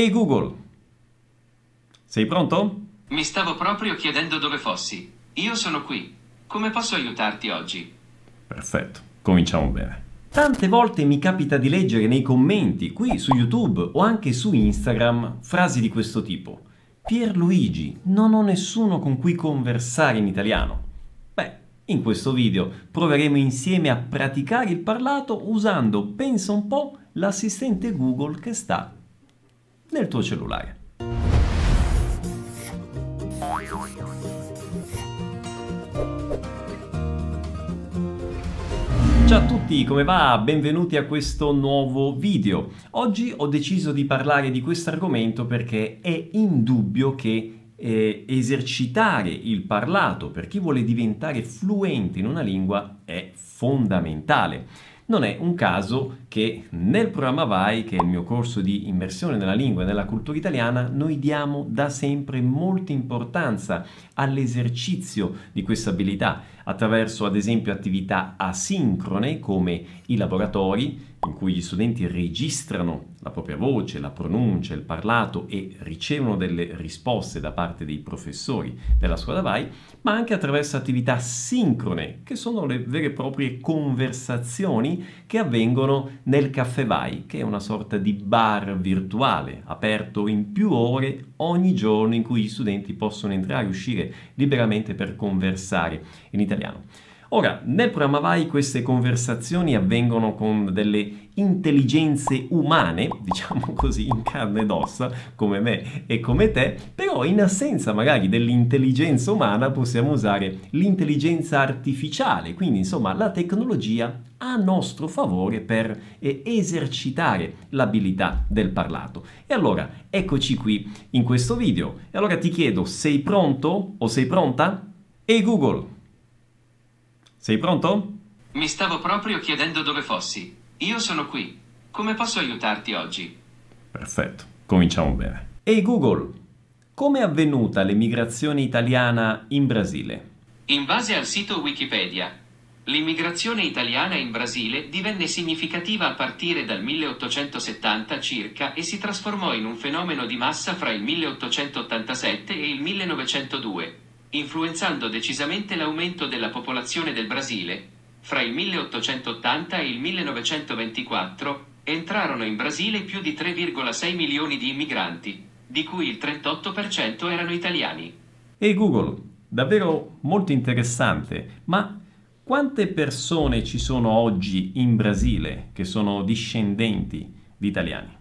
Ehi Google, sei pronto? Mi stavo proprio chiedendo dove fossi. Io sono qui. Come posso aiutarti oggi? Perfetto, cominciamo bene. Tante volte mi capita di leggere nei commenti, qui su YouTube o anche su Instagram, frasi di questo tipo. Pierluigi, non ho nessuno con cui conversare in italiano. Beh, in questo video proveremo insieme a praticare il parlato usando, pensa un po', l'assistente Google che sta nel tuo cellulare. Ciao a tutti, come va? Benvenuti a questo nuovo video. Oggi ho deciso di parlare di questo argomento perché è indubbio che eh, esercitare il parlato per chi vuole diventare fluente in una lingua è fondamentale. Non è un caso che nel programma VAI, che è il mio corso di immersione nella lingua e nella cultura italiana, noi diamo da sempre molta importanza all'esercizio di questa abilità attraverso ad esempio attività asincrone come i laboratori in cui gli studenti registrano la propria voce, la pronuncia, il parlato e ricevono delle risposte da parte dei professori della scuola VAI, ma anche attraverso attività sincrone, che sono le vere e proprie conversazioni che avvengono nel Caffè VAI, che è una sorta di bar virtuale aperto in più ore ogni giorno in cui gli studenti possono entrare e uscire liberamente per conversare in italiano. Ora, nel programma VAI queste conversazioni avvengono con delle intelligenze umane, diciamo così, in carne ed ossa, come me e come te, però in assenza magari dell'intelligenza umana possiamo usare l'intelligenza artificiale, quindi insomma la tecnologia a nostro favore per eh, esercitare l'abilità del parlato. E allora, eccoci qui in questo video. E allora ti chiedo, sei pronto o sei pronta? Ehi Google, sei pronto? Mi stavo proprio chiedendo dove fossi. Io sono qui. Come posso aiutarti oggi? Perfetto, cominciamo bene. Ehi Google, come è avvenuta l'emigrazione italiana in Brasile? In base al sito Wikipedia, l'immigrazione italiana in Brasile divenne significativa a partire dal 1870 circa e si trasformò in un fenomeno di massa fra il 1887 e il 1902 influenzando decisamente l'aumento della popolazione del Brasile. Fra il 1880 e il 1924 entrarono in Brasile più di 3,6 milioni di immigranti, di cui il 38% erano italiani. Ehi Google, davvero molto interessante, ma quante persone ci sono oggi in Brasile che sono discendenti di italiani?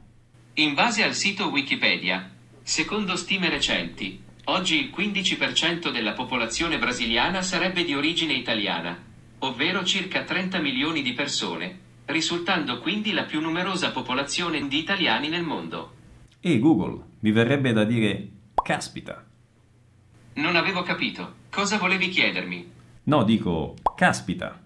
In base al sito Wikipedia, secondo stime recenti, Oggi il 15% della popolazione brasiliana sarebbe di origine italiana, ovvero circa 30 milioni di persone, risultando quindi la più numerosa popolazione di italiani nel mondo. E Google, mi verrebbe da dire caspita. Non avevo capito. Cosa volevi chiedermi? No, dico caspita.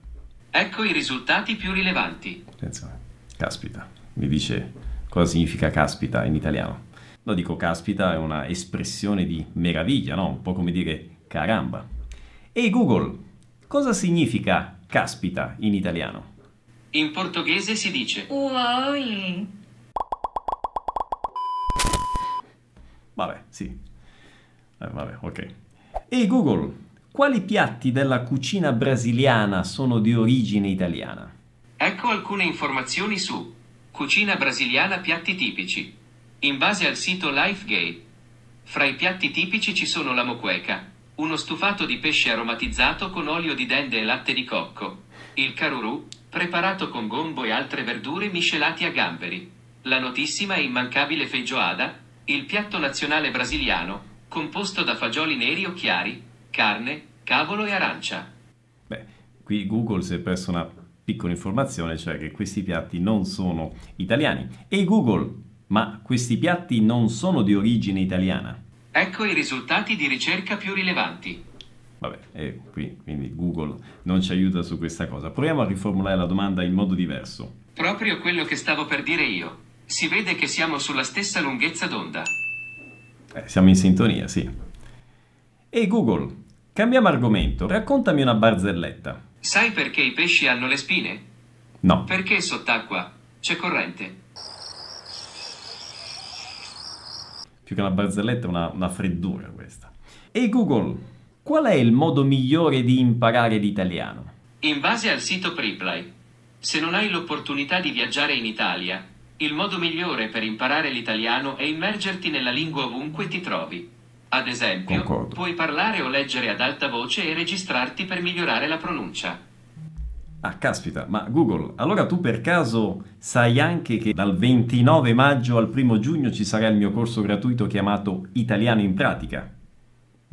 Ecco i risultati più rilevanti. Attenzione, caspita. Mi dice cosa significa caspita in italiano. Lo dico caspita, è una espressione di meraviglia, no? Un po' come dire caramba. Ehi Google, cosa significa caspita in italiano? In portoghese si dice Uoi. Vabbè, sì. Eh, vabbè, ok. Ehi Google, quali piatti della cucina brasiliana sono di origine italiana? Ecco alcune informazioni su cucina brasiliana piatti tipici. In base al sito LifeGate, fra i piatti tipici ci sono la moqueca, uno stufato di pesce aromatizzato con olio di dende e latte di cocco, il carurù, preparato con gombo e altre verdure miscelati a gamberi, la notissima e immancabile feijoada, il piatto nazionale brasiliano, composto da fagioli neri o chiari, carne, cavolo e arancia. Beh, qui Google si è perso una piccola informazione, cioè che questi piatti non sono italiani. E Google, ma questi piatti non sono di origine italiana. Ecco i risultati di ricerca più rilevanti. Vabbè, e qui quindi Google non ci aiuta su questa cosa. Proviamo a riformulare la domanda in modo diverso. Proprio quello che stavo per dire io. Si vede che siamo sulla stessa lunghezza d'onda. Eh, siamo in sintonia, sì. Ehi Google, cambiamo argomento, raccontami una barzelletta. Sai perché i pesci hanno le spine? No. Perché sott'acqua c'è corrente. Più che una barzelletta, una, una freddura questa. E Google, qual è il modo migliore di imparare l'italiano? In base al sito Priply, se non hai l'opportunità di viaggiare in Italia, il modo migliore per imparare l'italiano è immergerti nella lingua ovunque ti trovi. Ad esempio, Concordo. puoi parlare o leggere ad alta voce e registrarti per migliorare la pronuncia. Ah, caspita, ma Google, allora tu per caso sai anche che dal 29 maggio al 1 giugno ci sarà il mio corso gratuito chiamato Italiano in pratica?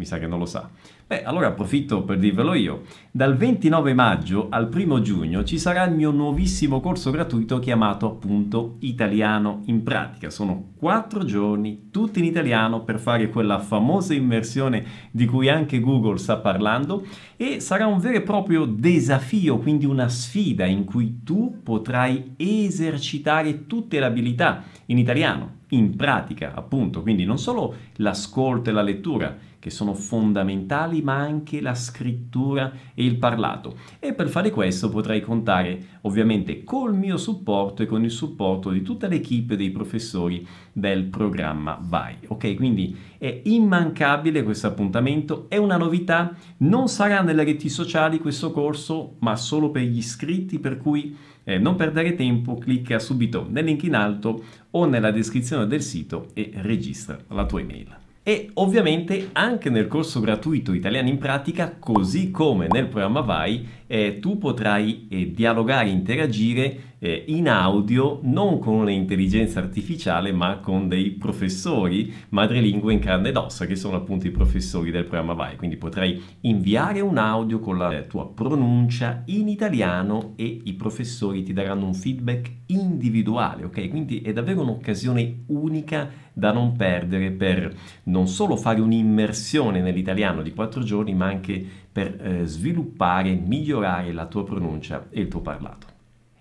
Mi sa che non lo sa. Beh, allora approfitto per dirvelo io. Dal 29 maggio al 1 giugno ci sarà il mio nuovissimo corso gratuito chiamato appunto Italiano in pratica. Sono quattro giorni, tutti in italiano, per fare quella famosa immersione di cui anche Google sta parlando e sarà un vero e proprio desafio, quindi una sfida in cui tu potrai esercitare tutte le abilità in italiano, in pratica appunto, quindi non solo l'ascolto e la lettura, che sono fondamentali, ma anche la scrittura e il parlato. E per fare questo potrai contare ovviamente col mio supporto e con il supporto di tutta l'equipe dei professori del programma Vai. Ok, quindi è immancabile questo appuntamento, è una novità, non sarà nelle reti sociali questo corso, ma solo per gli iscritti, per cui eh, non perdere tempo, clicca subito nel link in alto o nella descrizione del sito e registra la tua email. E ovviamente anche nel corso gratuito Italiano in pratica, così come nel programma Vai, eh, tu potrai eh, dialogare, interagire eh, in audio non con un'intelligenza artificiale ma con dei professori madrelingua in carne ed ossa che sono appunto i professori del programma Vai. Quindi potrai inviare un audio con la tua pronuncia in italiano e i professori ti daranno un feedback individuale, ok? Quindi è davvero un'occasione unica da non perdere per non solo fare un'immersione nell'italiano di quattro giorni, ma anche per eh, sviluppare, migliorare la tua pronuncia e il tuo parlato.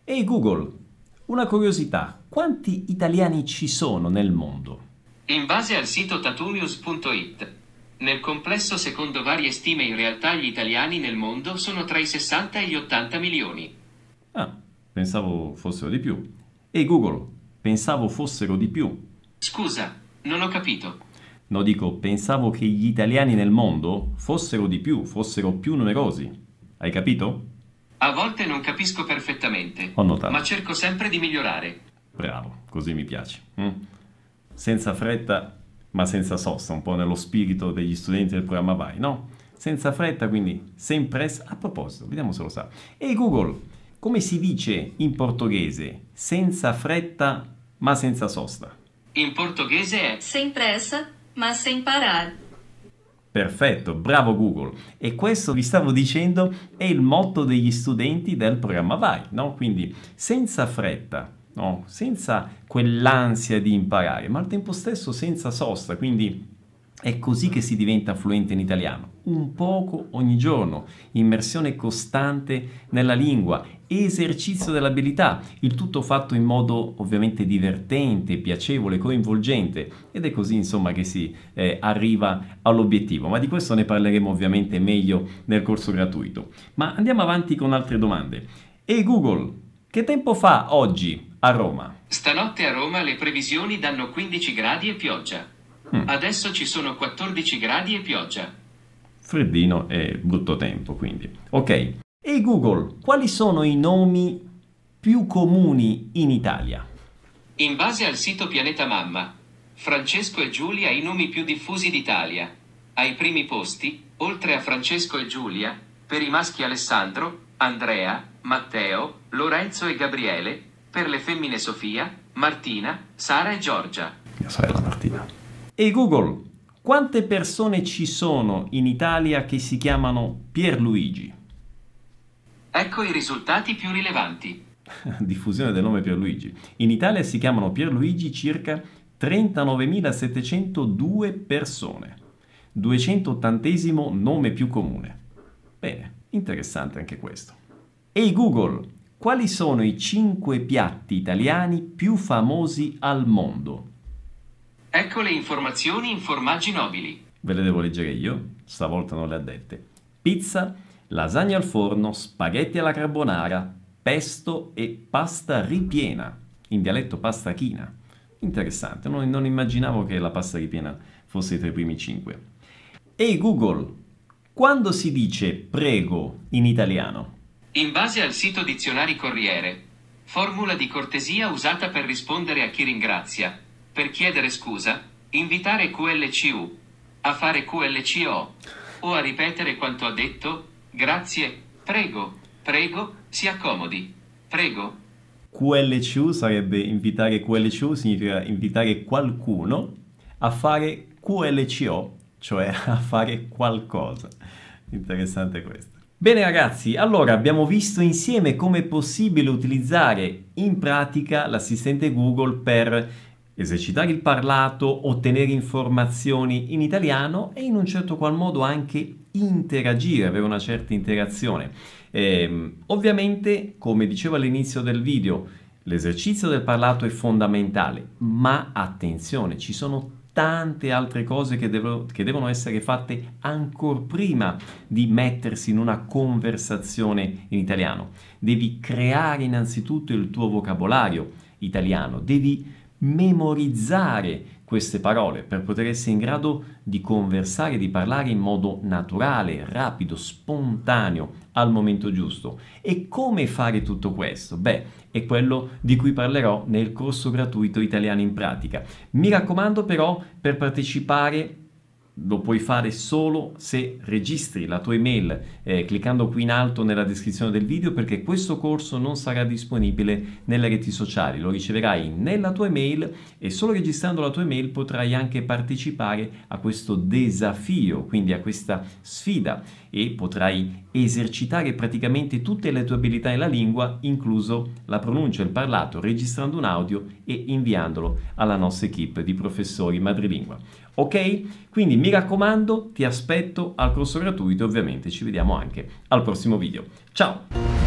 Ehi Google, una curiosità, quanti italiani ci sono nel mondo? In base al sito tatunews.it, nel complesso secondo varie stime in realtà gli italiani nel mondo sono tra i 60 e gli 80 milioni. Ah, pensavo fossero di più. Ehi Google, pensavo fossero di più. Scusa, non ho capito. No, dico, pensavo che gli italiani nel mondo fossero di più, fossero più numerosi. Hai capito? A volte non capisco perfettamente, Ho notato. ma cerco sempre di migliorare. Bravo, così mi piace. mm? Senza fretta, ma senza sosta, un po' nello spirito degli studenti del programma Vai, no? Senza fretta, quindi sempre... es- A proposito, vediamo se lo sa. Ehi Google, come si dice in portoghese? Senza fretta, ma senza sosta. In portoghese è Sem pressa, mas sem parar. Perfetto, bravo Google. E questo vi stavo dicendo è il motto degli studenti del programma Vai, no? Quindi senza fretta, no? Senza quell'ansia di imparare, ma al tempo stesso senza sosta, quindi è così che si diventa fluente in italiano, un poco ogni giorno, immersione costante nella lingua, esercizio dell'abilità, il tutto fatto in modo ovviamente divertente, piacevole, coinvolgente ed è così insomma che si eh, arriva all'obiettivo, ma di questo ne parleremo ovviamente meglio nel corso gratuito. Ma andiamo avanti con altre domande. E Google, che tempo fa oggi a Roma? Stanotte a Roma le previsioni danno 15 gradi e pioggia. Mm. Adesso ci sono 14 gradi e pioggia. Freddino e brutto tempo, quindi. Ok. E Google, quali sono i nomi più comuni in Italia? In base al sito Pianeta Mamma, Francesco e Giulia i nomi più diffusi d'Italia. Ai primi posti, oltre a Francesco e Giulia, per i maschi Alessandro, Andrea, Matteo, Lorenzo e Gabriele, per le femmine Sofia, Martina, Sara e Giorgia. Mia sorella Martina. E Google, quante persone ci sono in Italia che si chiamano Pierluigi? Ecco i risultati più rilevanti. Diffusione del nome Pierluigi. In Italia si chiamano Pierluigi circa 39.702 persone. 280 nome più comune. Bene, interessante anche questo. Ehi Google, quali sono i 5 piatti italiani più famosi al mondo? Ecco le informazioni in formaggi nobili. Ve le devo leggere io, stavolta non le ha dette. Pizza, lasagna al forno, spaghetti alla carbonara, pesto e pasta ripiena, in dialetto pasta china. Interessante, non, non immaginavo che la pasta ripiena fosse tra i primi cinque. Ehi Google, quando si dice prego in italiano? In base al sito Dizionari Corriere, formula di cortesia usata per rispondere a chi ringrazia, per chiedere scusa, invitare QLCU, a fare QLCO o a ripetere quanto ha detto, grazie, prego, prego, si accomodi, prego. QLCU sarebbe invitare QLCU, significa invitare qualcuno a fare QLCO, cioè a fare qualcosa. Interessante questo. Bene ragazzi, allora abbiamo visto insieme come è possibile utilizzare in pratica l'assistente Google per esercitare il parlato, ottenere informazioni in italiano e in un certo qual modo anche interagire, avere una certa interazione. Eh, ovviamente, come dicevo all'inizio del video, l'esercizio del parlato è fondamentale, ma attenzione, ci sono tante altre cose che, devo, che devono essere fatte ancora prima di mettersi in una conversazione in italiano. Devi creare innanzitutto il tuo vocabolario italiano, devi memorizzare queste parole per poter essere in grado di conversare, di parlare in modo naturale, rapido, spontaneo, al momento giusto. E come fare tutto questo? Beh, è quello di cui parlerò nel corso gratuito Italiano in pratica. Mi raccomando però per partecipare lo puoi fare solo se registri la tua email eh, cliccando qui in alto nella descrizione del video perché questo corso non sarà disponibile nelle reti sociali, lo riceverai nella tua email e solo registrando la tua email potrai anche partecipare a questo desafio, quindi a questa sfida e potrai esercitare praticamente tutte le tue abilità nella lingua, incluso la pronuncia e il parlato, registrando un audio e inviandolo alla nostra equipe di professori madrelingua. Ok? Quindi mi raccomando, ti aspetto al corso gratuito e ovviamente ci vediamo anche al prossimo video. Ciao!